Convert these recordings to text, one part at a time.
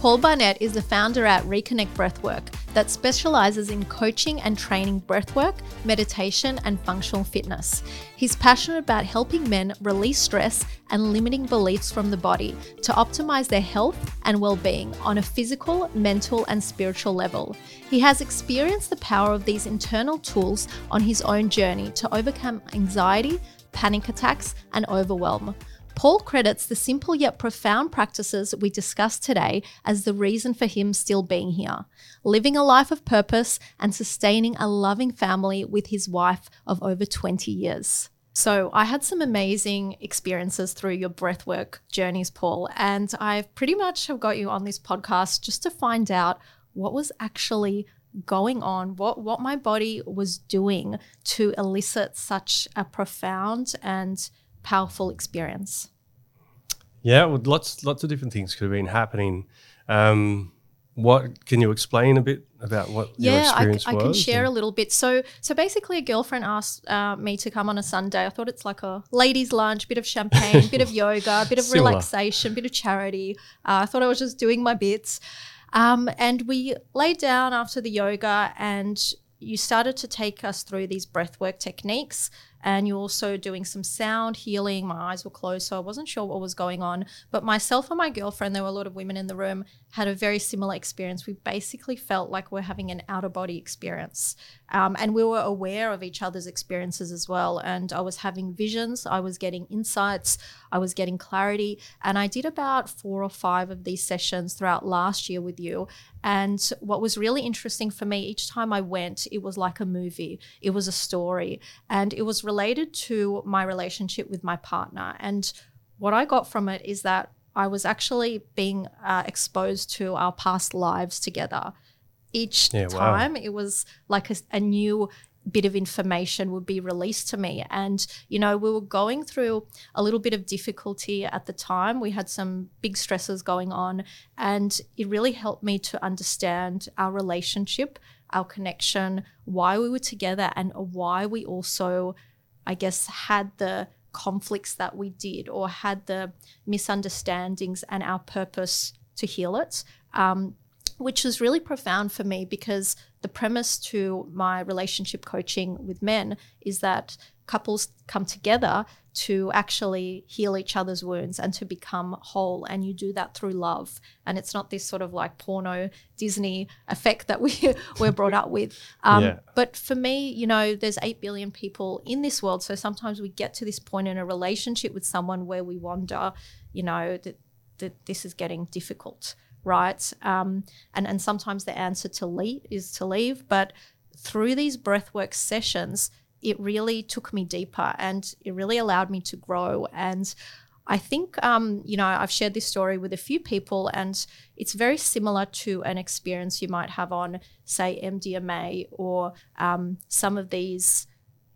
Paul Barnat is the founder at Reconnect Breathwork that specializes in coaching and training breathwork, meditation, and functional fitness. He's passionate about helping men release stress and limiting beliefs from the body to optimize their health and well being on a physical, mental, and spiritual level. He has experienced the power of these internal tools on his own journey to overcome anxiety, panic attacks, and overwhelm. Paul credits the simple yet profound practices we discussed today as the reason for him still being here, living a life of purpose and sustaining a loving family with his wife of over 20 years. So, I had some amazing experiences through your breathwork journeys, Paul, and I've pretty much have got you on this podcast just to find out what was actually going on, what what my body was doing to elicit such a profound and powerful experience? Yeah, well, lots lots of different things could have been happening. Um, what can you explain a bit about what yeah, your experience I, was? I can share a little bit. So, so basically, a girlfriend asked uh, me to come on a Sunday. I thought it's like a ladies' lunch, bit of champagne, bit of yoga, a bit of Similar. relaxation, bit of charity. Uh, I thought I was just doing my bits, um, and we laid down after the yoga, and you started to take us through these breathwork techniques and you're also doing some sound healing. My eyes were closed, so I wasn't sure what was going on. But myself and my girlfriend, there were a lot of women in the room, had a very similar experience. We basically felt like we're having an outer body experience. Um, and we were aware of each other's experiences as well. And I was having visions, I was getting insights, I was getting clarity. And I did about four or five of these sessions throughout last year with you. And what was really interesting for me, each time I went, it was like a movie, it was a story, and it was related to my relationship with my partner. And what I got from it is that I was actually being uh, exposed to our past lives together. Each Yeah, wow. time, it was like a, a new bit of information would be released to me. And, you know, we were going through a little bit of difficulty at the time. We had some big stresses going on, and it really helped me to understand our relationship, our connection, why we were together, and why we also, I guess, had the conflicts that we did or had the misunderstandings and our purpose to heal it. Um, which was really profound for me because the premise to my relationship coaching with men is that couples come together to actually heal each other's wounds and to become whole. And you do that through love. And it's not this sort of like porno disney effect that we we're brought up with. Um, Yeah. but for me you know there's 8 billion people in this world. So sometimes we get to this point in a relationship with someone where we wonder you know that, that this is getting difficult right? Um, and and sometimes the answer to leave is to leave, but through these breathwork sessions, it really took me deeper and it really allowed me to grow. And I think um, you know I've shared this story with a few people, and it's very similar to an experience you might have on, say, MDMA or um, some of these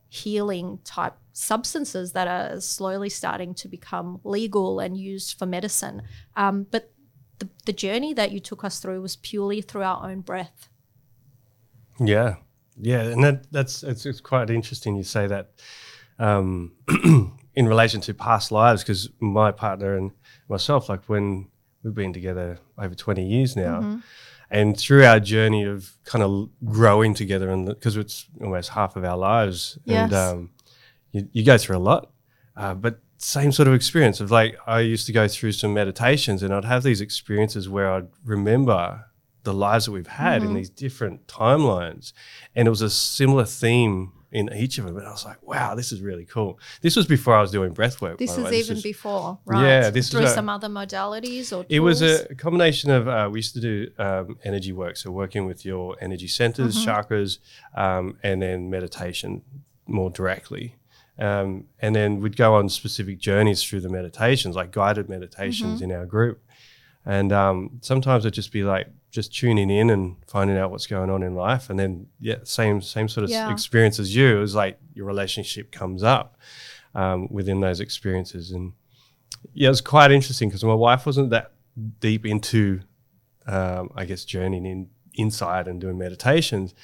healing type substances that are slowly starting to become legal and used for medicine. Um, but the, the journey that you took us through was purely through our own breath. Yeah, yeah, and that that's it's, it's quite interesting you say that um, in relation to past lives because my partner and myself, like when we've been together over twenty years now, Mm-hmm. and through our journey of kind of growing together, and because it's almost half of our lives, and um, you, you go through a lot, uh, but same sort of experience of like I used to go through some meditations, and I'd have these experiences where I'd remember the lives that we've had Mm-hmm. in these different timelines. And it was a similar theme in each of them. And I was like, wow, this is really cool. This was before I was doing breath work. This is even before, right? Yeah, this is through a- some other modalities or tools? It was a combination of, uh, we used to do um, energy work. So working with your energy centers, Mm-hmm. chakras, um, and then meditation more directly. Um, and then we'd go on specific journeys through the meditations, like guided meditations Mm-hmm. in our group. And um, sometimes it'd just be like just tuning in and finding out what's going on in life. And then, yeah, same same sort of Yeah. experience as you. It was like your relationship comes up um, within those experiences. And yeah, it was quite interesting because my wife wasn't that deep into, um, I guess, journeying in inside and doing meditations.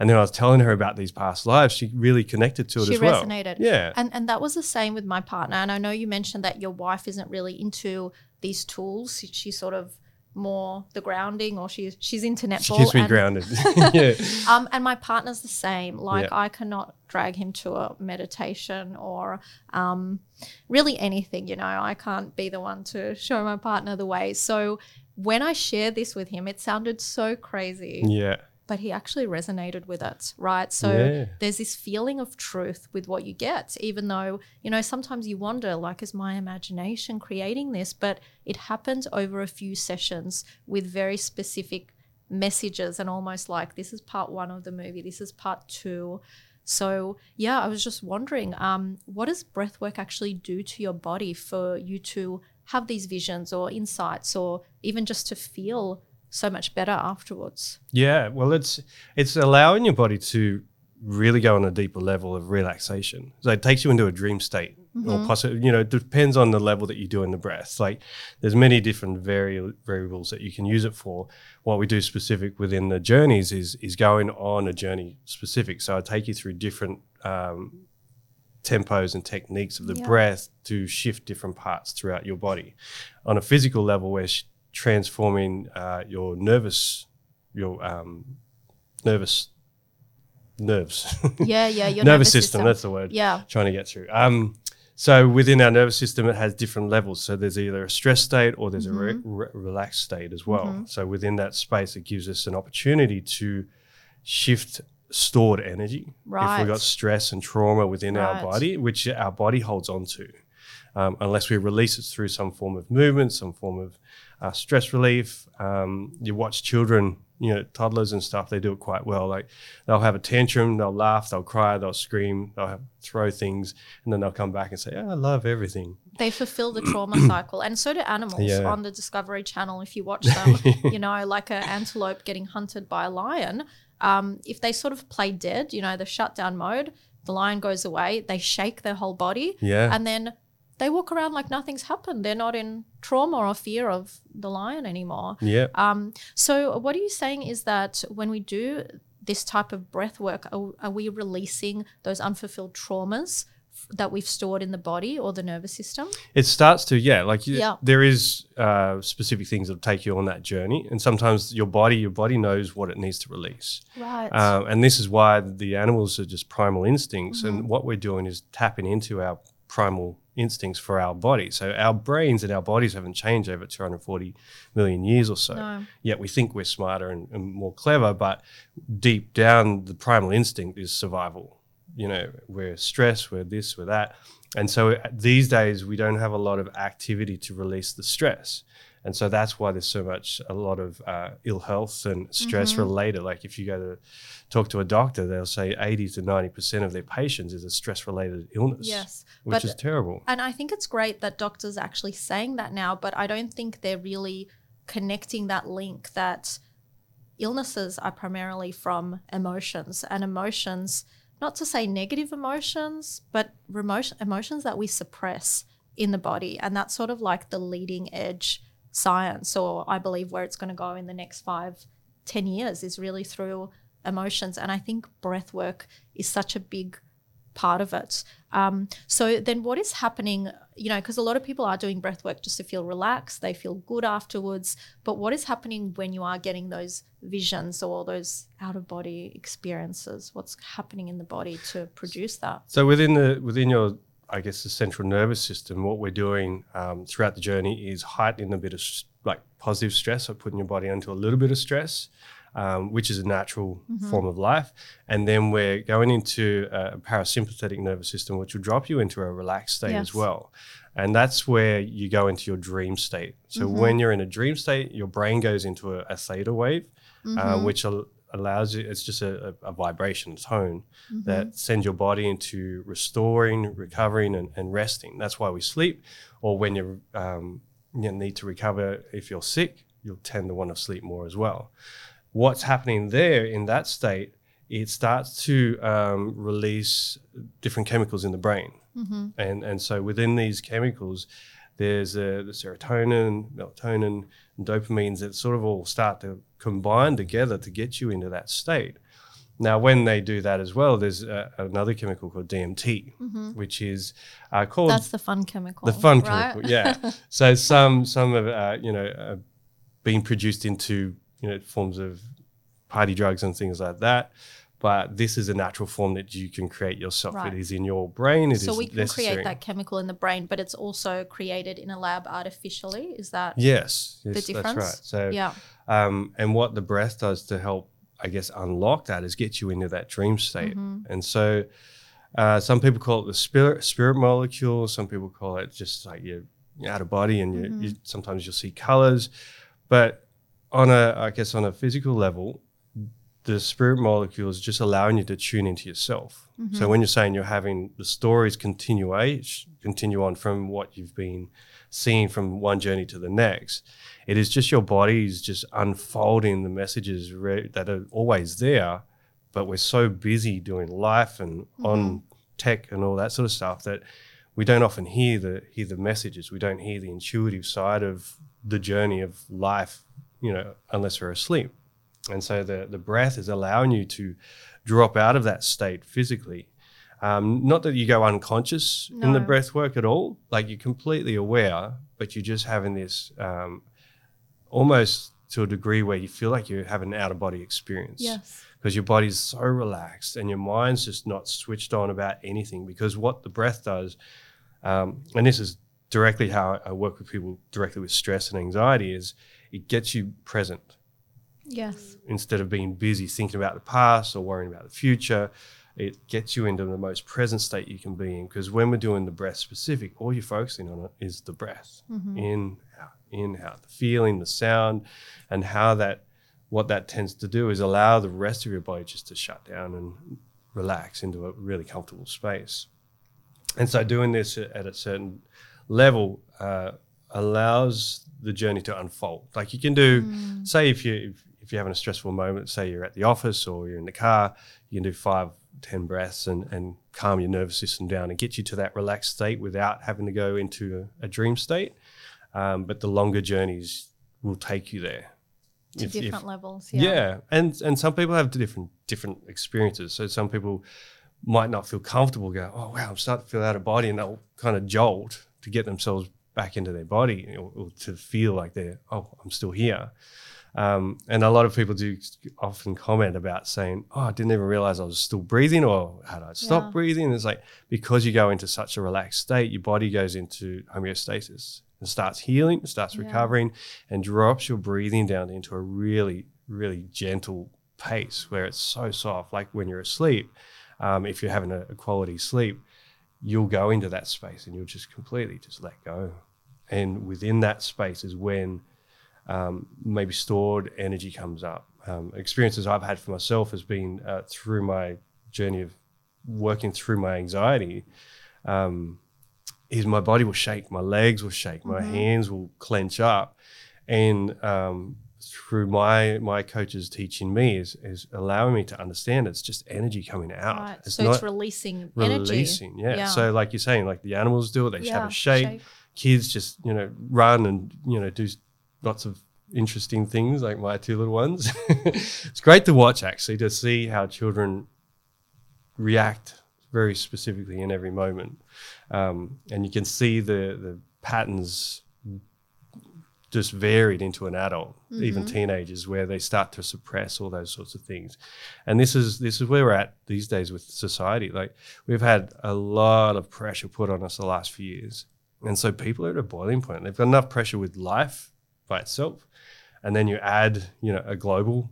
And then I was telling her about these past lives. She really connected to it she as well. She resonated. Yeah. And and that was the same with my partner. And I know you mentioned that your wife isn't really into these tools. She- sort of more the grounding, or she's she's into netball. She keeps me and- grounded. yeah. um, and my partner's the same. Like Yeah. I cannot drag him to a meditation or um, really anything. You know, I can't be the one to show my partner the way. So when I shared this with him, it sounded so crazy, Yeah. But he actually resonated with it, right? So Yeah. there's this feeling of truth with what you get, even though you know sometimes you wonder, like, is my imagination creating this? But it happened over a few sessions with very specific messages and almost like this is part one of the movie this is part two so yeah i was just wondering um, what does breathwork actually do to your body for you to have these visions or insights or even just to feel so much better afterwards Yeah, well, it's it's allowing your body to really go on a deeper level of relaxation. So it takes you into a dream state, or possibly, you know, it depends on the level that you do in the breath. Like, there's many different vari- variables that you can use it for. What we do specific within the journeys is is going on a journey specific. So I take you through different. Um, tempos and techniques of the Yeah. breath to shift different parts throughout your body. On a physical level, we're sh- transforming uh, your nervous, your um, nervous nerves, yeah yeah your nervous system, That's the word. yeah trying to get through. Um, so within our nervous system, it has different levels. So there's either a stress state or there's a Mm-hmm. re- relaxed state as well. So within that space, it gives us an opportunity to shift stored energy. Right. If we've got stress and trauma within our body, which our body holds on to, um, unless we release it through some form of movement, some form of uh, stress relief. Um, you watch children, you know, toddlers and stuff, they do it quite well. Like they'll have a tantrum, they'll laugh, they'll cry, they'll scream, they'll have, throw things, and then they'll come back and say, oh, I love everything. they fulfill the trauma cycle and so do animals Yeah. on the discovery channel if you watch them you know like an antelope getting hunted by a lion um, if they sort of play dead you know the shutdown mode the lion goes away they shake their whole body Yeah. and then they walk around like nothing's happened they're not in trauma or fear of the lion anymore yeah. um, so what are you saying is that when we do this type of breath work, are, are we releasing those unfulfilled traumas f- that we've stored in the body or the nervous system? It starts to, yeah, like you, Yeah. there is uh, specific things that take you on that journey. And sometimes your body, your body knows what it needs to release. Right. Um, and this is why the animals are just primal instincts. Mm-hmm. And what we're doing is tapping into our primal instincts for our body. So our brains and our bodies haven't changed over 240 million years or so. No. Yet we think we're smarter and, and more clever, but deep down, the primal instinct is survival. You know, we're stressed, we're this, we're that. And so uh, these days, we don't have a lot of activity to release the stress. And so that's why there's so much, a lot of uh, ill health and stress Mm-hmm. related. Like if you go to talk to a doctor, they'll say 80 to 90% of their patients is a stress related illness. Yes, Which is terrible. And I think it's great that doctors are actually saying that now, but I don't think they're really connecting that link that illnesses are primarily from emotions and emotions, not to say negative emotions, but remotion, emotions that we suppress in the body. And that's sort of like the leading edge science, or I believe where it's going to go in the next five, ten years is really through emotions. And I think breath work is such a big part of it. Um, so then what is happening, you know, because a lot of people are doing breath work just to feel relaxed, they feel good afterwards. But what is happening when you are getting those visions or those out of body experiences? What's happening in the body to produce that? So within the within your, I guess, the central nervous system, what we're doing um, throughout the journey is heightening a bit of like positive stress, or putting your body into a little bit of stress, um, which is a natural form of life, and then we're going into a parasympathetic nervous system, which will drop you into a relaxed state Yes. as well. And that's where you go into your dream state. So when you're in a dream state, your brain goes into a, a theta wave, uh, which al- allows you. It's just a, a, vibration, tone that sends your body into restoring, recovering, and, and resting. That's why we sleep. Or when you um, you need to recover, if you're sick, you'll tend to want to sleep more as well. What's happening there in that state? It starts to um, release different chemicals in the brain, and and so within these chemicals, there's uh, the serotonin, melatonin, and dopamines that sort of all start to combine together to get you into that state. Now, when they do that as well, there's uh, another chemical called DMT, which is uh, called That's the fun chemical. the fun right? chemical. Yeah. so some some of uh, you know uh, being produced into you know forms of party drugs and things like that. But this is a natural form that you can create yourself. Right. It is in your brain. It so is we can necessary. create that chemical in the brain, but it's also created in a lab artificially. Is that Yes, yes, the difference? that's right. So yeah, Um, and what the breath does to help, I guess, unlock that is get you into that dream state. Mm-hmm. And so, uh, some people call it the spirit spirit molecule. Some people call it just like you're, you're out of body, and you, Mm-hmm. you sometimes you'll see colors. But on a, I guess, on a physical level, the spirit molecule is just allowing you to tune into yourself. Mm-hmm. So when you're saying you're having the stories continue continue on from what you've been seeing from one journey to the next, it is just your body's just unfolding the messages re- that are always there, but we're so busy doing life and on tech and all that sort of stuff that we don't often hear the hear the messages. We don't hear the intuitive side of the journey of life, you know, unless we're asleep. And so the the breath is allowing you to drop out of that state physically. Um, not that you go unconscious in the breath work at all, like you're completely aware, but you're just having this um, almost to a degree where you feel like you have an out of body experience yes, because your body's so relaxed and your mind's just not switched on about anything. Because what the breath does, um, and this is directly how I work with people directly with stress and anxiety, is it gets you present yes, instead of being busy thinking about the past or worrying about the future. It gets you into the most present state you can be in. Because when we're doing the breath specific, all you're focusing on is the breath in, out, in, out, the feeling, the sound, and how that, what that tends to do is allow the rest of your body just to shut down and relax into a really comfortable space. And so doing this at a certain level uh, allows the journey to unfold. Like you can do, say, if you if, if you're having a stressful moment, say you're at the office or you're in the car, you can do five, ten breaths and and calm your nervous system down and get you to that relaxed state without having to go into a, a dream state. Um, but the longer journeys will take you there. to If- if- different levels. yeah. Yeah. and and some people have different different experiences. So some people might not feel comfortable. Go, oh wow, I'm starting to feel out of body, and they'll kind of jolt to get themselves back into their body or, or to feel like they're oh, I'm still here. Um, and a lot of people do often comment about saying, "Oh, I didn't even realize I was still breathing, or how did I stop Yeah. breathing?" And it's like because you go into such a relaxed state, your body goes into homeostasis and starts healing, starts Yeah. recovering, and drops your breathing down into a really, really gentle pace where it's so soft. Like when you're asleep, um, if you're having a, a quality sleep, you'll go into that space and you'll just completely just let go. And within that space is when um, maybe stored energy comes up. Um, experiences I've had for myself has been uh, through my journey of working through my anxiety. Um, is my body will shake, my legs will shake, my hands will clench up, and um, through my my coaches teaching me is is allowing me to understand it's just energy coming out. Right. It's so it's releasing energy. releasing. Yeah. Yeah. So like you're saying, like the animals do it, they just have a shake. shake. Kids just you know run and you know do lots of interesting things like my two little ones. it's great to watch actually to see how children react very specifically in every moment, um, and you can see the the patterns just varied into an adult, even teenagers, where they start to suppress all those sorts of things. And this is this is where we're at these days with society. Like we've had a lot of pressure put on us the last few years, and so people are at a boiling point. They've got enough pressure with life by itself, and then you add, you know, a global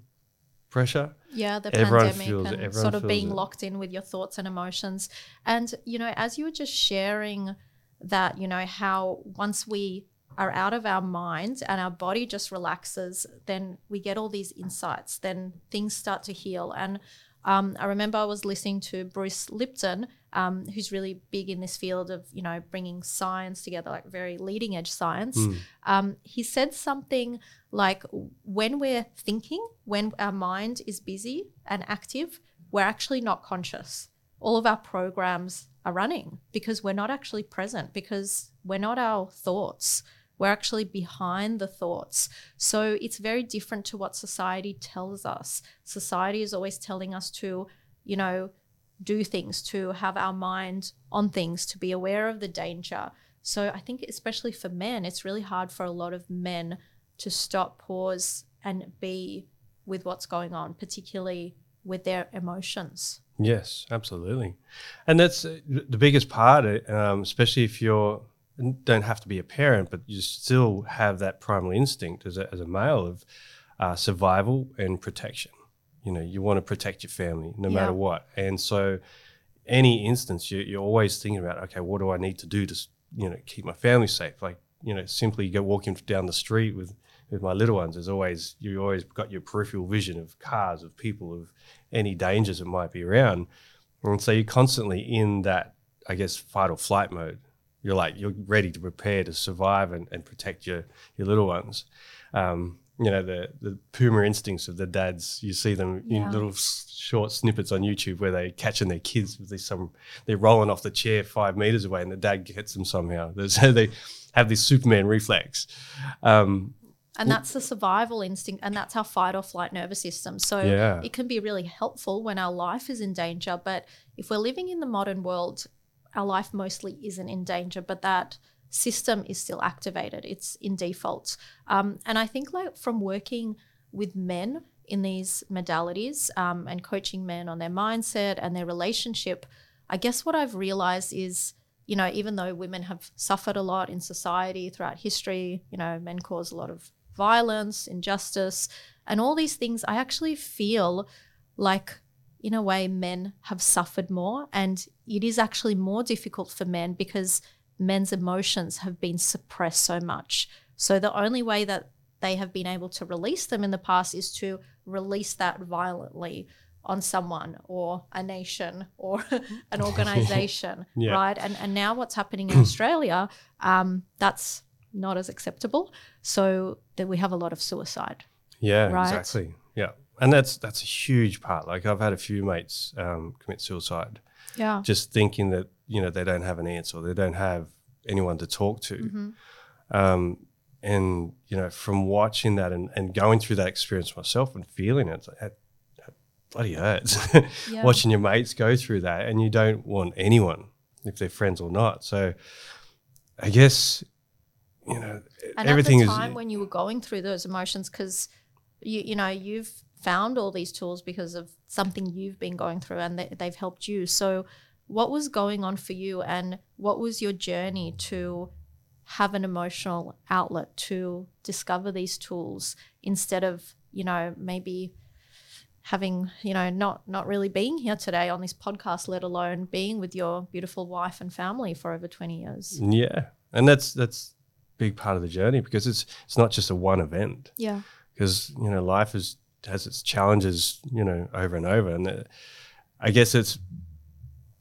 pressure. Yeah, the Everyone pandemic it, and sort of being it. locked in with your thoughts and emotions. And, you know, as you were just sharing that, you know, how once we are out of our mind and our body just relaxes, then we get all these insights, then things start to heal. And um, I remember I was listening to Bruce Lipton, um, who's really big in this field of, you know, bringing science together, like very leading edge science. Um, he said something like, when we're thinking, when our mind is busy and active, we're actually not conscious. All of our programs are running because we're not actually present, because we're not our thoughts. We're actually behind the thoughts. So it's very different to what society tells us. Society is always telling us to, you know, do things, to have our mind on things, to be aware of the danger. So I think, especially for men, it's really hard for a lot of men to stop, pause, and be with what's going on, particularly with their emotions. Yes, absolutely, and that's uh, the biggest part. uh, Um, especially if you're don't have to be a parent, but you still have that primal instinct as a, as a male of uh, survival and protection. You know, you want to protect your family no Yeah. matter what, and so any instance you, you're always thinking about, okay, what do I need to do to you know keep my family safe? Like you know, simply go walking down the street with with my little ones. There's always you always got your peripheral vision of cars, of people, of any dangers that might be around, and so you're constantly in that, I guess, fight or flight mode. You're like you're ready to prepare to survive and, and protect your your little ones. Um, you know the the puma instincts of the dads. You see them Yeah. in little short snippets on YouTube where they catching their kids with this some they're rolling off the chair five meters away and the dad gets them somehow. So they have this Superman reflex. Um, And that's the survival instinct, and that's our fight or flight nervous system. So Yeah. it can be really helpful when our life is in danger. But if we're living in the modern world, our life mostly isn't in danger, but that system is still activated. It's in default. Um, and I think, like, from working with men in these modalities um, and coaching men on their mindset and their relationship, I guess what I've realized is you know, even though women have suffered a lot in society throughout history, you know, men cause a lot of violence, injustice, and all these things, I actually feel like, in a way, men have suffered more. And it is actually more difficult for men because men's emotions have been suppressed so much. So the only way that they have been able to release them in the past is to release that violently on someone or a nation or an organization Yeah. right and and now what's happening in australia um, that's not as acceptable so that we have a lot of suicide Yeah, Right. exactly. Yeah, and that's that's a huge part. Like I've had a few mates um, commit suicide, yeah just thinking that you know they don't have an answer, they don't have anyone to talk to, Mm-hmm. um, and you know from watching that and, and going through that experience myself and feeling it, it's like, that, that bloody hurts. Yeah. Watching your mates go through that, and you don't want anyone, if they're friends or not. So, I guess you know and everything at the is when you were going through those emotions because you you know you've found all these tools because of something you've been going through and they, they've helped you so what was going on for you and what was your journey to have an emotional outlet to discover these tools instead of you know maybe having you know not not really being here today on this podcast let alone being with your beautiful wife and family for over 20 years? Yeah, and that's that's big part of the journey because it's it's not just a one event. Yeah. Because you know life is has its challenges you know over and over. And uh, I guess it's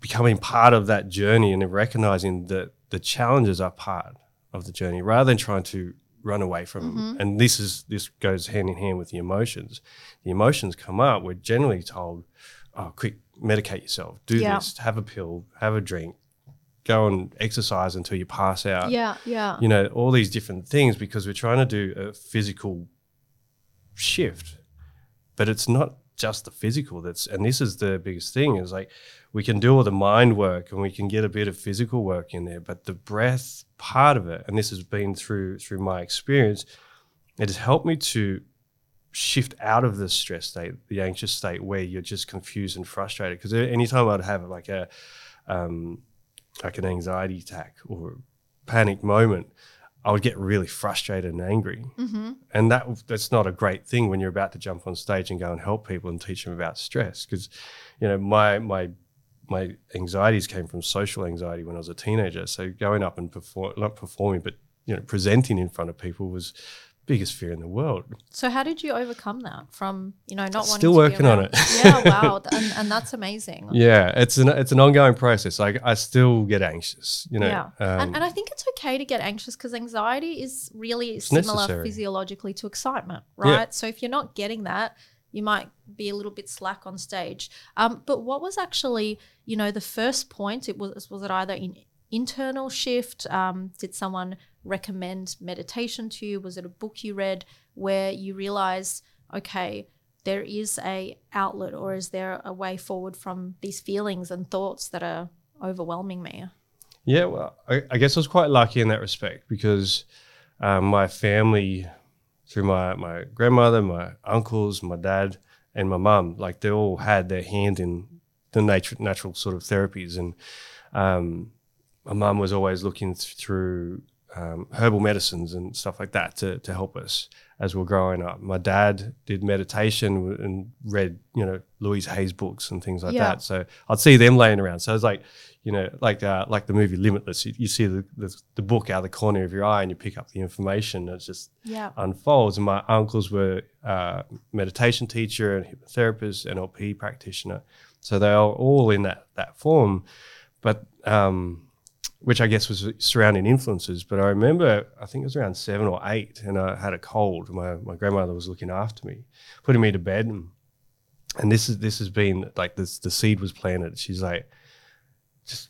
becoming part of that journey and recognizing that the challenges are part of the journey rather than trying to run away from them. Mm-hmm. And this is this goes hand in hand with the emotions. The emotions come up. We're generally told, "Oh, quick, medicate yourself. Do Yeah. this. Have a pill. Have a drink. Go and exercise until you pass out." yeah yeah you know all these different things because we're trying to do a physical shift but it's not just the physical that's and this is the biggest thing is like we can do all the mind work and we can get a bit of physical work in there but the breath part of it and this has been through through my experience it has helped me to shift out of the stress state the anxious state where you're just confused and frustrated. Because anytime i'd have like a um, like an anxiety attack or panic moment, I would get really frustrated and angry. Mm-hmm. And that that's not a great thing when you're about to jump on stage and go and help people and teach them about stress. Because, you know, my my my anxieties came from social anxiety when I was a teenager. So going up and perform, not performing, but you know, presenting in front of people was biggest fear in the world. So how did you overcome that from you know not wanting to Still working on it. yeah, wow, and, and that's amazing. Yeah, it's an it's an ongoing process. Like I still get anxious, you know. yeah, um, and, and I think it's okay to get anxious because anxiety is really similar necessary. physiologically to excitement, Yeah. right? So if you're not getting that, you might be a little bit slack on stage. Um, but what was actually, you know, the first point? It was was it either in internal shift? Um, did someone recommend meditation to you? Was it a book you read where you realized, okay, there is a outlet, or is there a way forward from these feelings and thoughts that are overwhelming me? Yeah, well, I, I guess I was quite lucky in that respect because um, my family through my my grandmother, my uncles, my dad, and my mum. Like they all had their hand in the nature, natural sort of therapies, and um, my mum was always looking th- through um, herbal medicines and stuff like that to, to help us as we are growing up. My dad did meditation and read, you know, Louise Hay's books and things like Yeah. that. So I'd see them laying around. So it's like, you know, like uh, like the movie Limitless. You, you see the, the the book out of the corner of your eye and you pick up the information. And it just Yeah. unfolds. And my uncles were uh, meditation teacher and hypnotherapist, NLP practitioner. So they are all in that that form, but um, which I guess was surrounding influences. But I remember, I think it was around seven or eight, and I had a cold. My my grandmother was looking after me, putting me to bed, and, and this is this has been like this. The seed was planted. She's like, just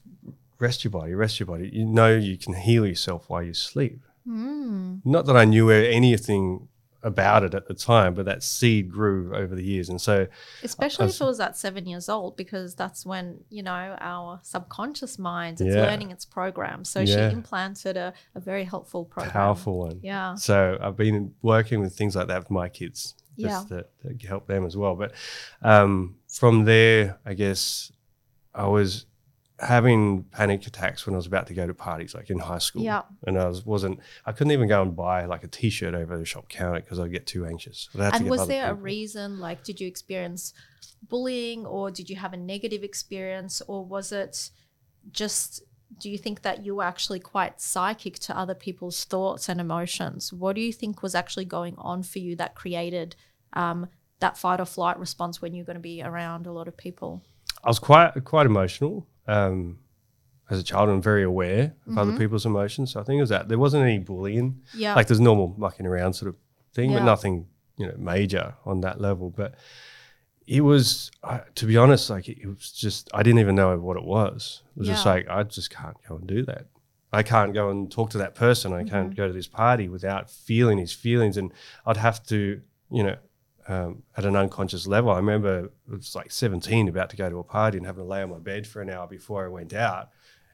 rest your body, rest your body. You know you can heal yourself while you sleep. Hmm. Not that I knew anything about it at the time, but that seed grew over the years, and so Especially I've- if it was at seven years old, because that's when, you know, our subconscious mind, it's Yeah. learning its program. So Yeah. she implanted a, a very helpful program. powerful one. Yeah. So I've been working with things like that with my kids, just Yeah. to, to help them as well. But um, from there, I guess I was having panic attacks when I was about to go to parties, like in high school. Yeah. And I was wasn't. I couldn't even go and buy like a T-shirt over the shop counter because I'd get too anxious. And was there a reason, like, did you experience bullying or did you have a negative experience or was it just, do you think that you were actually quite psychic to other people's thoughts and emotions? What do you think was actually going on for you that created um, that fight or flight response when you're going to be around a lot of people? I was quite quite emotional um, as a child and very aware of other people's emotions. So I think it was that there wasn't any bullying. Mm-hmm. Yeah. like there's normal mucking around sort of thing, Yeah. but nothing you know major on that level. But it was, I to be honest, like it, it was just I didn't even know what it was. It was just like I just can't go and do that. I can't go and talk to that person. I Mm-hmm. can't go to this party without feeling his feelings, and I'd have to, you know, um, at an unconscious level. I remember it was like 17, about to go to a party and having to lay on my bed for an hour before I went out,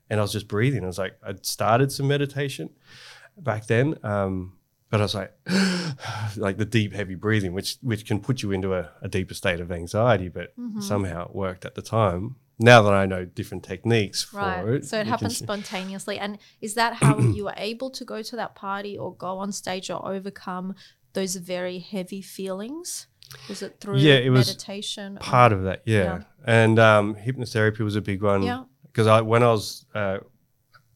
and I was just breathing. I was like, I'd started some meditation back then, um, but I was like, like the deep, heavy breathing, which which can put you into a, a deeper state of anxiety, but somehow it worked at the time. Now that I know different techniques for Right. it, So it can happens spontaneously. And is that how you were able to go to that party or go on stage or overcome those very heavy feelings? Was it through Yeah, it was meditation? or- part of that, yeah. Yeah. And um, hypnotherapy was a big one. Yeah. Because I, when I was uh,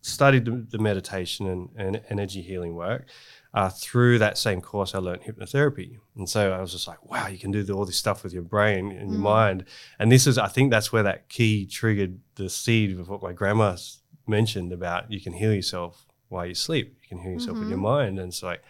studied the, the meditation and, and energy healing work, uh, through that same course, I learned hypnotherapy, and so I was just like, "Wow, you can do the, all this stuff with your brain and Mm. your mind." And this is, I think, that's where that key triggered the seed of what my grandma mentioned about you can heal yourself while you sleep. You can heal yourself with your Mm-hmm. mind, and so like,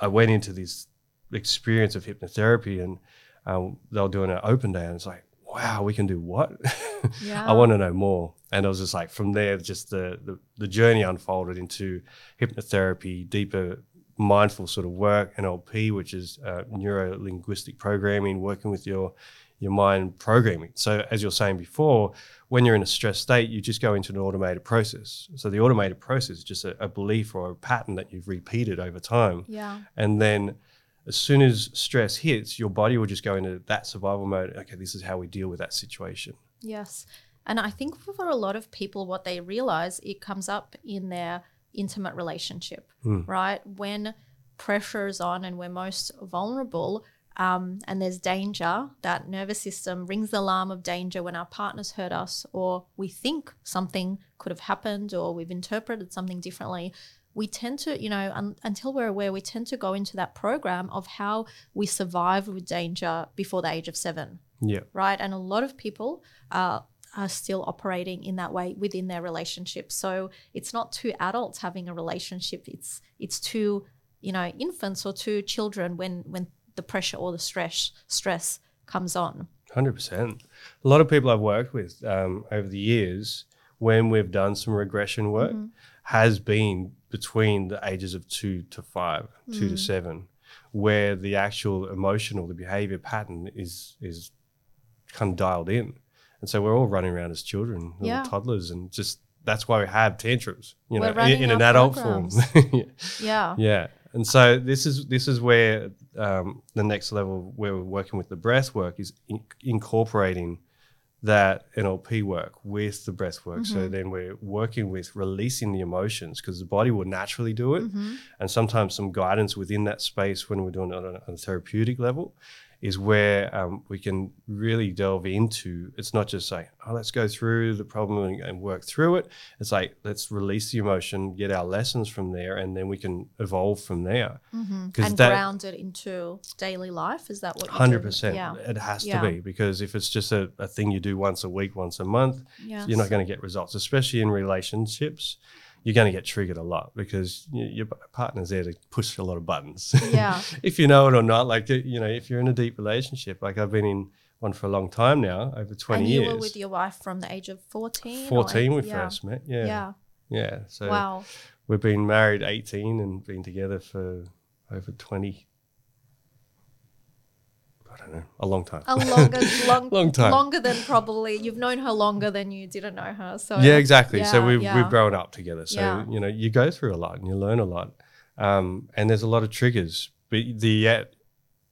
I went into this experience of hypnotherapy, and um, they were doing an open day, and it's like, wow, we can do what? Yeah. I want to know more. And it was just like from there, just the, the the journey unfolded into hypnotherapy, deeper mindful sort of work, NLP, which is uh, neuro linguistic programming, working with your your mind programming. So as you're saying before, when you're in a stressed state, you just go into an automated process. So the automated process is just a, a belief or a pattern that you've repeated over time. Yeah. And then as soon as stress hits, your body will just go into that survival mode. Okay, this is how we deal with that situation. Yes. And I think for a lot of people, what they realize, it comes up in their intimate relationship, hmm. right? When pressure is on and we're most vulnerable um, and there's danger, that nervous system rings the alarm of danger when our partners hurt us or we think something could have happened or we've interpreted something differently. We tend to, you know, un- until we're aware, we tend to go into that program of how we survive with danger before the age of seven Yeah. right? And a lot of people are, are still operating in that way within their relationship. So it's not two adults having a relationship; it's it's two, you know, infants or two children when when the pressure or the stress stress comes on. Hundred percent. A lot of people I've worked with um, over the years, when we've done some regression work, has been between the ages of two to five, two to seven, where the actual emotional, the behavior pattern is is kind of dialed in, and so we're all running around as children, little Yeah. toddlers, and just that's why we have tantrums, you We're know, in, in an adult form. Yeah. yeah, And so this is this is where um, the next level where we're working with the breath work is in- incorporating that NLP work with the breath work. So Mm-hmm. then we're working with releasing the emotions because the body will naturally do it. Mm-hmm. And sometimes some guidance within that space when we're doing it on a, on a therapeutic level is where um, we can really delve into. It's not just like, oh, let's go through the problem and, and work through it. It's like, let's release the emotion, get our lessons from there, and then we can evolve from there. Because and that, ground it into daily life. Is that what? you're Hundred doing? percent. Yeah. It has Yeah. to be because if it's just a, a thing you do once a week, once a month, Yes. you're not going to get results. Especially in relationships, you're going to get triggered a lot because you, your partner's there to push a lot of buttons. Yeah. if you know it or not, like you know, if you're in a deep relationship, like I've been in one for a long time now, over 20 and you years. were with your wife from the age of 14? 14 we yeah. first met, yeah. Yeah. Yeah. So wow. we've been married 18 and been together for over 20, don't know, a long time. A longer, long, Long time. longer than probably you've known her longer than you didn't know her. So yeah, exactly. so we've yeah. we've grown up together. So Yeah. you know, you go through a lot and you learn a lot, um, and there's a lot of triggers. But the yet,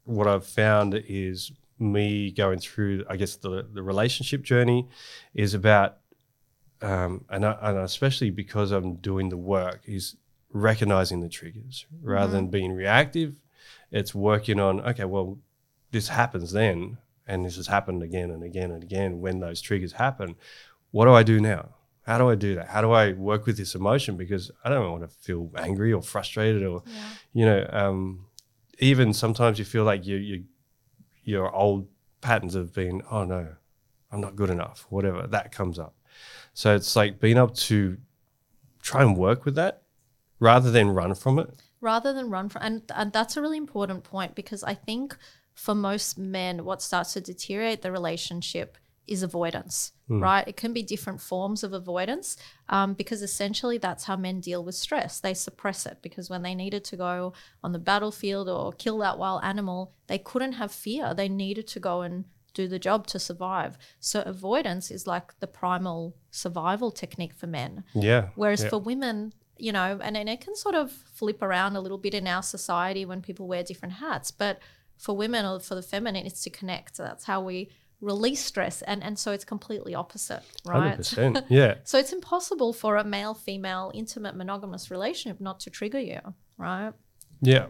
what I've found is me going through, I guess the the relationship journey is about, um, and I, and especially because I'm doing the work is recognizing the triggers rather Mm-hmm. than being reactive. It's working on okay, well, this happens then, and this has happened again and again and again when those triggers happen. What do I do now? How do I do that? How do I work with this emotion? Because I don't want to feel angry or frustrated or, Yeah. you know, um, even sometimes you feel like you, you, your old patterns have been, oh no, I'm not good enough, whatever, that comes up. So it's like being able to try and work with that rather than run from it. rather than run from and, and that's a really important point because i think for most men what starts to deteriorate the relationship is avoidance right it can be different forms of avoidance um, because essentially that's how men deal with stress they suppress it because when they needed to go on the battlefield or kill that wild animal they couldn't have fear they needed to go and do the job to survive so avoidance is like the primal survival technique for men Yeah. Whereas yeah. for women, you know, and, and it can sort of flip around a little bit in our society when people wear different hats. But for women or for the feminine, it's to connect. so That's how we release stress. And, and so it's completely opposite, right? 100%. Yeah. So it's impossible for a male female intimate monogamous relationship not to trigger you, right? Yeah.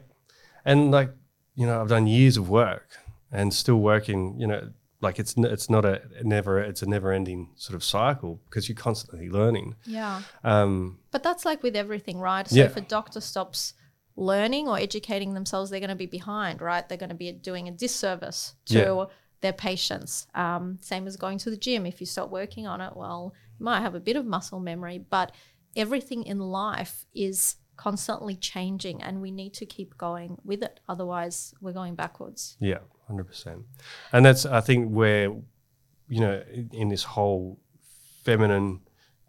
And like, you know, I've done years of work and still working, you know, like it's it's not a never it's a never ending sort of cycle because you're constantly learning. Yeah. Um But that's like with everything, right? So Yeah. if a doctor stops learning or educating themselves, they're going to be behind, right? They're going to be doing a disservice to Yeah. their patients. Um, same as going to the gym. If you stop working on it, well, you might have a bit of muscle memory, but everything in life is constantly changing and we need to keep going with it. Otherwise, we're going backwards. yeah, 100%. And that's I think where you know in, in this whole feminine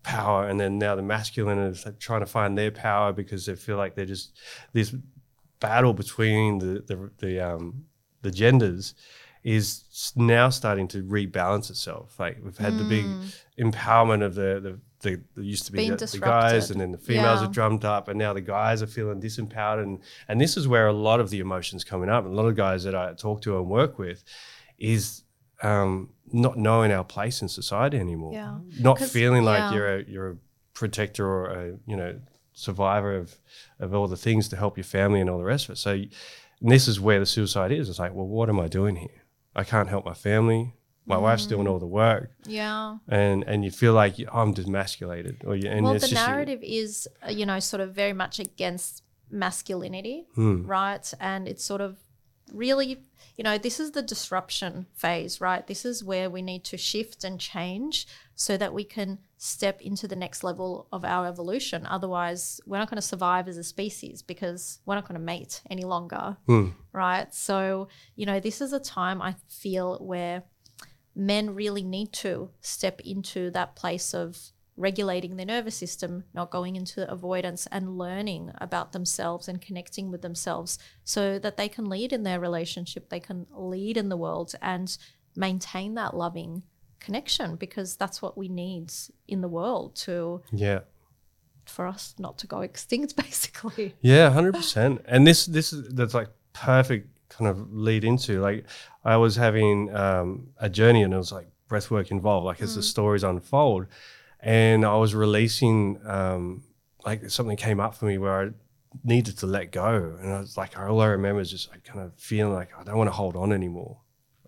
power and then now the masculine is like trying to find their power because they feel like they're just this battle between the the the um the genders is now starting to rebalance itself. Like we've had the big empowerment of the the, the there used to be the, the guys and then the females Yeah. are drummed up and now the guys are feeling disempowered and and this is where a lot of the emotions coming up. And a lot of guys that I talk to and work with is um, not knowing our place in society anymore. Yeah. Not feeling like yeah. you're a you're a protector or a you know survivor of of all the things to help your family and all the rest of it. So and this is where the suicide is. It's like, well, what am I doing here? I can't help my family. My wife's doing Mm. all the work, Yeah. and and you feel like I'm demasculated, or you. And well, the narrative is, uh, you know, sort of very much against masculinity, Hmm. right? And it's sort of really, you know, this is the disruption phase, right? This is where we need to shift and change so that we can step into the next level of our evolution. Otherwise, we're not going to survive as a species because we're not going to mate any longer, Hmm. right? So, you know, this is a time I feel where men really need to step into that place of regulating their nervous system, not going into avoidance and learning about themselves and connecting with themselves so that they can lead in their relationship, they can lead in the world and maintain that loving connection because that's what we need in the world to yeah, for us not to go extinct, basically. Yeah, hundred percent. And this this is that's like perfect kind of lead into like I was having um, a journey and it was like breath work involved, like as the stories unfold, and I was releasing um, like something came up for me where I needed to let go, and I was like all I remember is just like kind of feeling like I don't want to hold on anymore.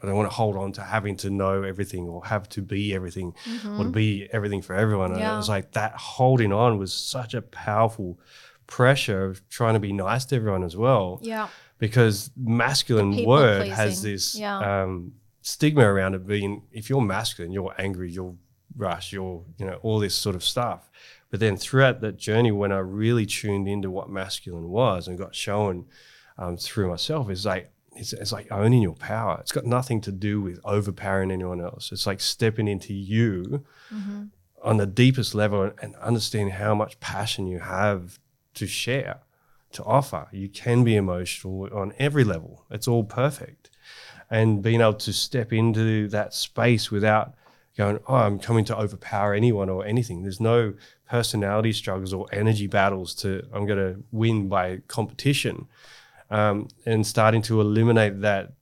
I don't want to hold on to having to know everything or have to be everything or to be everything for everyone. And it was like that holding on was such a powerful pressure of trying to be nice to everyone as well Yeah. because masculine word pleasing. has this Yeah. um, stigma around it being if you're masculine you're angry you're rush you're you know all this sort of stuff but then throughout that journey when i really tuned into what masculine was and got shown um, through myself is like it's, it's like owning your power it's got nothing to do with overpowering anyone else it's like stepping into you on the deepest level and, and understanding how much passion you have to share to offer. You can be emotional on every level. It's all perfect. And being able to step into that space without going, oh, I'm coming to overpower anyone or anything. There's no personality struggles or energy battles to, I'm going to win by competition. Um, and starting to eliminate that,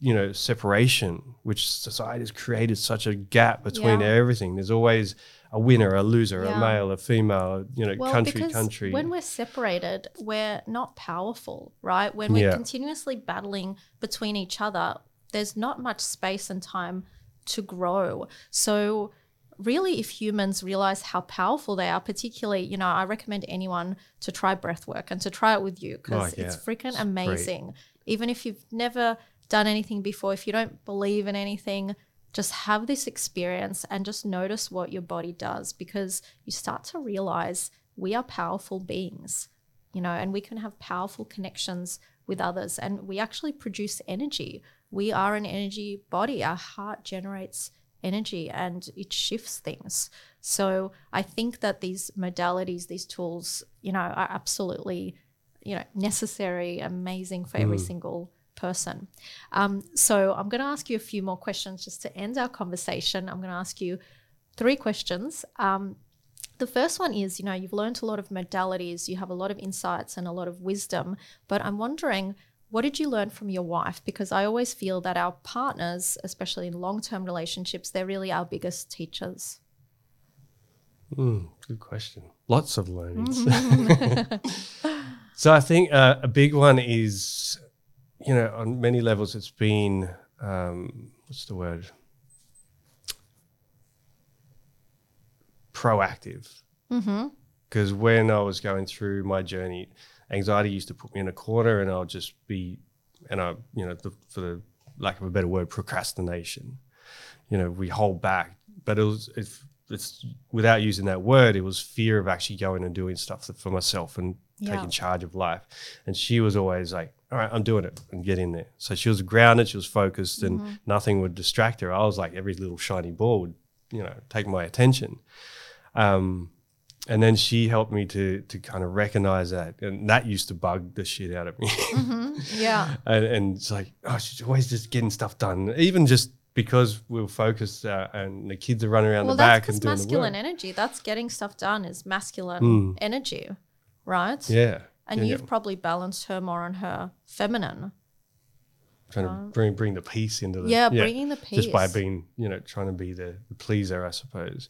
you know, separation, which society has created such a gap between Yeah. everything. There's always a winner, a loser, Yeah. a male, a female, you know, Well, country, country. when we're separated, we're not powerful, right? When we're Yeah. continuously battling between each other, there's not much space and time to grow. So, really, if humans realize how powerful they are, particularly, you know, I recommend anyone to try breath work and to try it with you because Oh, yeah. it's freaking It's great. amazing. Even if you've never done anything before, if you don't believe in anything, just have this experience and just notice what your body does because you start to realize we are powerful beings, you know, and we can have powerful connections with others and we actually produce energy. We are an energy body. Our heart generates energy and it shifts things. So I think that these modalities, these tools, you know, are absolutely, you know, necessary, amazing for every single person. Um, so I'm going to ask you a few more questions just to end our conversation. I'm going to ask you three questions. Um, the first one is, you know, you've learned a lot of modalities, you have a lot of insights and a lot of wisdom, but I'm wondering, what did you learn from your wife? Because I always feel that our partners, especially in long term relationships, they're really our biggest teachers. Mm, good question. Lots of learnings. Mm-hmm. so I think uh, a big one is, you know, on many levels, it's been um, what's the word? Proactive. Because when I was going through my journey, anxiety used to put me in a corner, and I'll just be, and I, you know, the, for the lack of a better word, procrastination. You know, we hold back, but it was if it's without using that word, it was fear of actually going and doing stuff for myself and Yeah. taking charge of life. And she was always like, "All right, I'm doing it," and get in there. So she was grounded, she was focused, and nothing would distract her. I was like every little shiny ball would, you know, take my attention. Um, and then she helped me to to kind of recognize that, and that used to bug the shit out of me. Yeah. and, and it's like, oh, she's always just getting stuff done, even just because we're focused uh, and the kids are running around well, the back and doing masculine energy, that's getting stuff done, is masculine energy, right? Yeah, And yeah, you've probably balanced her more on her feminine. Trying to bring bring the peace into the Yeah, bringing the peace just by being you know trying to be the, the pleaser, I suppose.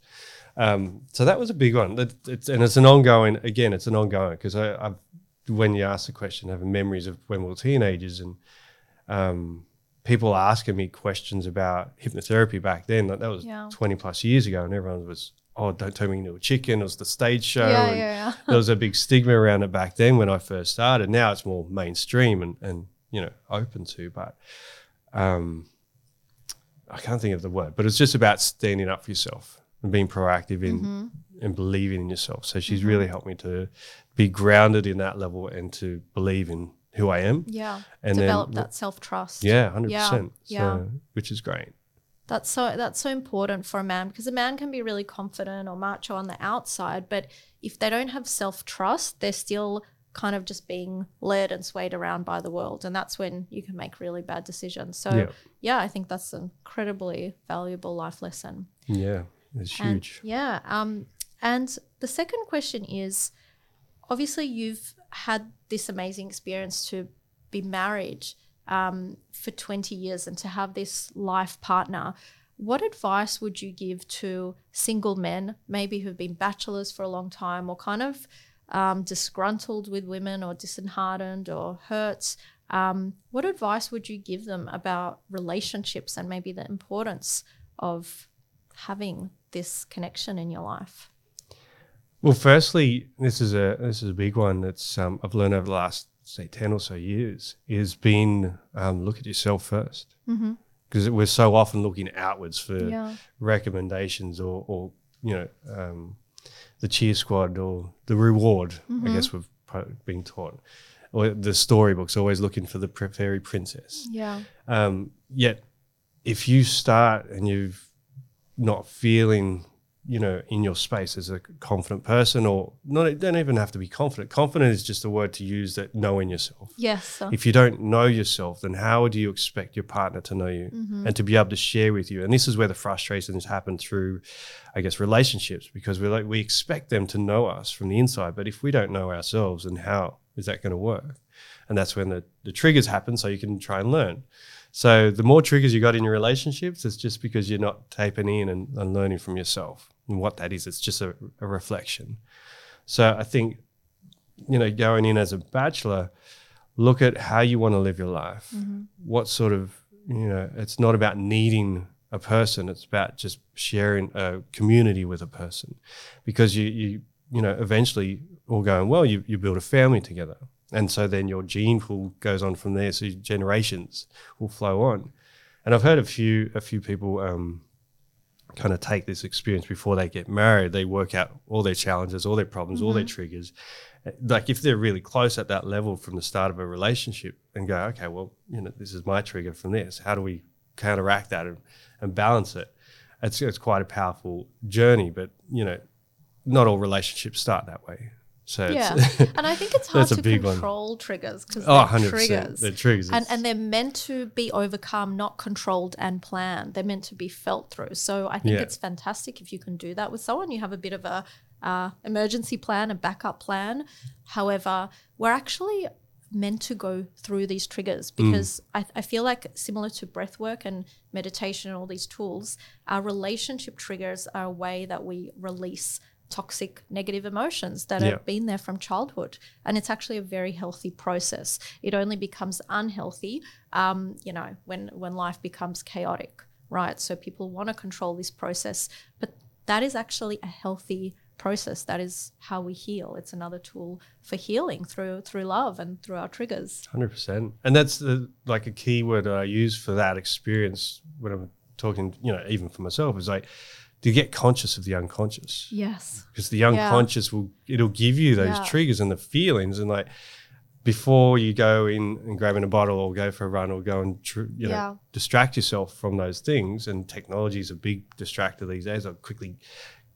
Um, so that was a big one. That it's and it's an ongoing. Again, it's an ongoing because I, when you ask the question, having memories of when we were teenagers and um, people asking me questions about hypnotherapy back then. Like that was Yeah. twenty plus years ago, and everyone was. Oh, don't turn me into a chicken. It was the stage show. Yeah, and yeah, yeah. there was a big stigma around it back then when I first started. Now it's more mainstream and, and you know open to, but um, I can't think of the word. But it's just about standing up for yourself and being proactive in Mm-hmm. and believing in yourself. So she's really helped me to be grounded in that level and to believe in who I am. Yeah. And Develop w- that self trust. Yeah, hundred Yeah, percent. yeah. So which is great. That's so that's so important for a man because a man can be really confident or macho on the outside, but if they don't have self trust, they're still kind of just being led and swayed around by the world, and that's when you can make really bad decisions. So Yeah. yeah, I think that's an incredibly valuable life lesson. Yeah, it's And huge. yeah. Um, And the second question is obviously, you've had this amazing experience to be married um, for 20 years and to have this life partner. What advice would you give to single men, maybe who've been bachelors for a long time or kind of um, disgruntled with women or disheartened or hurt? Um, what advice would you give them about relationships and maybe the importance of having this connection in your life? Well, firstly, this is a this is a big one that's um, I've learned over the last say ten or so years is being um, look at yourself first because we're so often looking outwards for Yeah. recommendations or, or you know um, the cheer squad or the reward. I guess we've been taught, or the storybooks always looking for the fairy princess. Yeah. Um, yet, if you start and you've not feeling, you know, in your space as a confident person, or not, don't even have to be confident. Confident is just a word to use that knowing yourself. Yes. uh, If you don't know yourself, then how do you expect your partner to know you and to be able to share with you? And this is where the frustrations happen through, I guess, relationships because we like we expect them to know us from the inside, but if we don't know ourselves, then how is that going to work? And that's when the, the triggers happen, so you can try and learn. So the more triggers you got in your relationships, it's just because you're not taping in and, and learning from yourself. What that is, it's just a, a reflection. So I think, you know, going in as a bachelor, look at how you want to live your life. What sort of, you know, it's not about needing a person, it's about just sharing a community with a person. Because you, you, you know, eventually all going well, you, you build a family together. And so then your gene pool goes on from there. So generations will flow on. And I've heard a few a few people um, kind of take this experience before they get married. They work out all their challenges, all their problems, all their triggers. Uh, Like if they're really close at that level from the start of a relationship, and go, okay, well, you know, this is my trigger from this. How do we counteract that and, and balance it? It's it's quite a powerful journey, but you know, not all relationships start that way. So Yeah. it's, and I think it's hard to big one. control triggers because oh, they're 100%. triggers. They're triggers. and, and they're meant to be overcome, not controlled and planned. They're meant to be felt through. So I think Yeah. it's fantastic if you can do that with someone. You have a bit of a uh, emergency plan, a backup plan. However, we're actually meant to go through these triggers Mm. because I, I feel like similar to breath work and meditation and all these tools, our relationship triggers are a way that we release toxic negative emotions that Yeah. have been there from childhood. And it's actually a very healthy process. It only becomes unhealthy um, you know when when life becomes chaotic right? So people want to control this process but that is actually a healthy process. That is how we heal. It's another tool for healing through through love and through our triggers. Hundred percent, and that's the, like a key word I use for that experience when I'm talking. You know, even for myself, is like to get conscious of the unconscious yes because the unconscious will it'll give you those Yeah. triggers and the feelings, and like before you go in and grabbing a bottle or go for a run or go and tr- you know distract yourself from those things. And technology is a big distractor these days. I'll quickly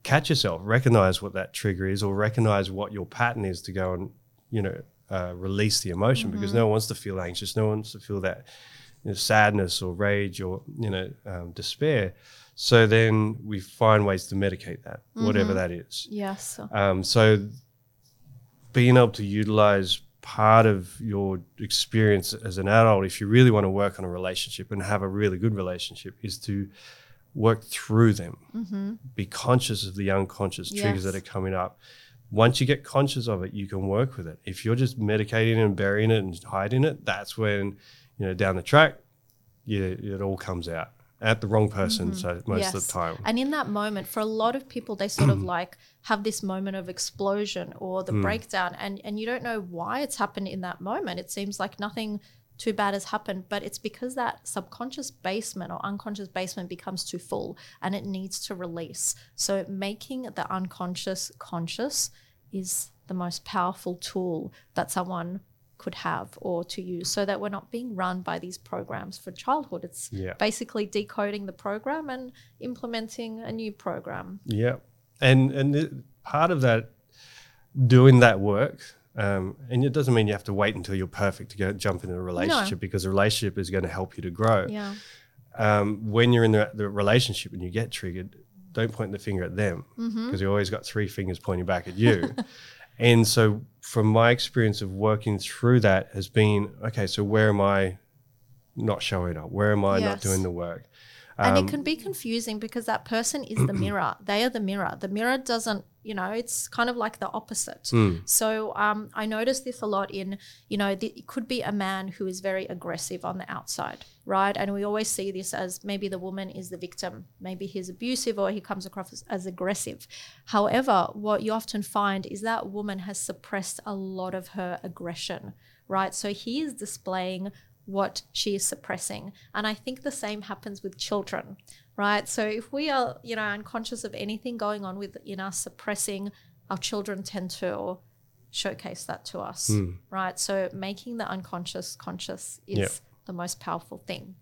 catch yourself, recognize what that trigger is, or recognize what your pattern is to go and you know uh, release the emotion because no one wants to feel anxious, no one wants to feel that you know, sadness or rage or you know um, despair. So then we find ways to medicate that, whatever that is. yes Um, so being able to utilize part of your experience as an adult, if you really want to work on a relationship and have a really good relationship, is to work through them. Be conscious of the unconscious triggers that are coming up. Once you get conscious of it, you can work with it. If you're just medicating and burying it and hiding it, that's when, you know, down the track, yeah, it all comes out at the wrong person. So most of the time. And in that moment, for a lot of people, they sort of like have this moment of explosion or Mm. the breakdown, and and you don't know why it's happened in that moment. It seems like nothing too bad has happened, but it's because that subconscious basement or unconscious basement becomes too full and it needs to release. So making the unconscious conscious is the most powerful tool that someone could have or to use so that we're not being run by these programs for childhood. It's Yeah. basically decoding the program and implementing a new program. Yeah, and and part of that, doing that work, um, and it doesn't mean you have to wait until you're perfect to go jump into a relationship because a relationship is going to help you to grow. Yeah. Um, when you're in the, the relationship and you get triggered, don't point the finger at them because Mm-hmm. you always got three fingers pointing back at you. and so, from my experience of working through that, has been okay. So where am I not showing up? Where am I not doing the work? And Um, it can be confusing because that person is the mirror. They are the mirror. The mirror doesn't, you know, it's kind of like the opposite. So um, I notice this a lot in, you know, the, it could be a man who is very aggressive on the outside, right? And we always see this as maybe the woman is the victim. Maybe he's abusive or he comes across as, as aggressive. However, what you often find is that woman has suppressed a lot of her aggression, right? So he is displaying what she is suppressing. And I think the same happens with children, right? So if we are, you know, unconscious of anything going on within us suppressing, our children tend to showcase that to us, right? So making the unconscious conscious is Yeah. the most powerful thing.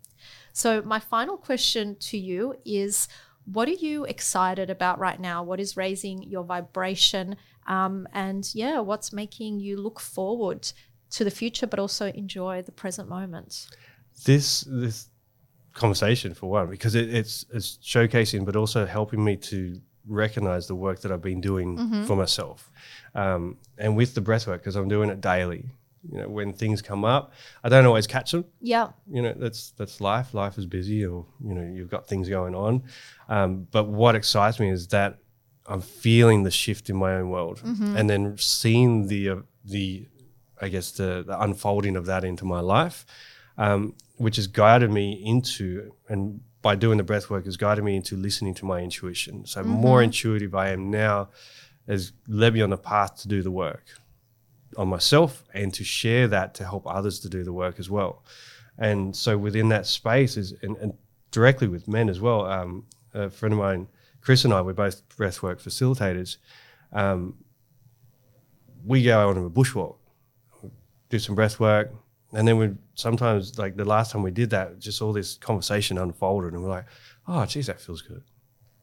So my final question to you is what are you excited about right now? What is raising your vibration? Um, and yeah, what's making you look forward to the future, but also enjoy the present moment? this this conversation for one because it, it's it's showcasing but also helping me to recognize the work that I've been doing for myself. Um, and with the breath work because I'm doing it daily. You know when things come up I don't always catch them Yeah. you know that's that's life. Life is busy or you know you've got things going on. Um, but what excites me is that i'm feeling the shift in my own world and then seeing the uh, the i guess the, the unfolding of that into my life um, which has guided me into and by doing the breath work has guided me into listening to my intuition so more intuitive i am now has led me on the path to do the work on myself and to share that to help others to do the work as well. And so within that space is and, and directly with men as well. Um, a friend of mine, Chris and I, we're both breathwork facilitators. Um, we go on a bushwalk, do some breath work, and then we sometimes like the last time we did that, just all this conversation unfolded, and we're like, "Oh, geez, that feels good."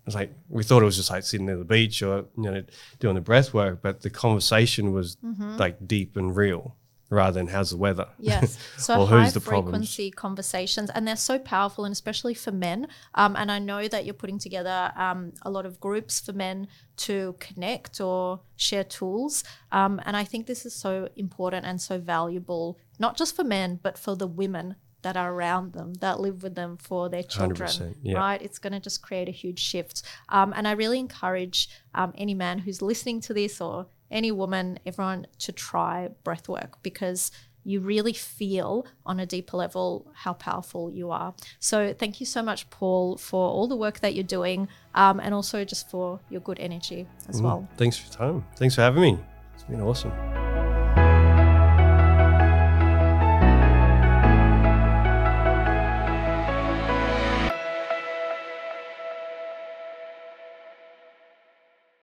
It's like we thought it was just like sitting near the beach or you know doing the breath work, but the conversation was mm-hmm. like deep and real rather than how's the weather. Yes. So Or high who's the problems? frequency conversations, and they're so powerful, and especially for men. Um, and I know that you're putting together um, a lot of groups for men to connect or share tools. Um, and I think this is so important and so valuable, not just for men, but for the women that are around them, that live with them for their children. yeah. Right? It's going to just create a huge shift. Um, and I really encourage um, any man who's listening to this or any woman, everyone to try breath work because you really feel on a deeper level how powerful you are. So, thank you so much, Paul, for all the work that you're doing um, and also just for your good energy as well. Thanks for your time. Thanks for having me. It's been awesome.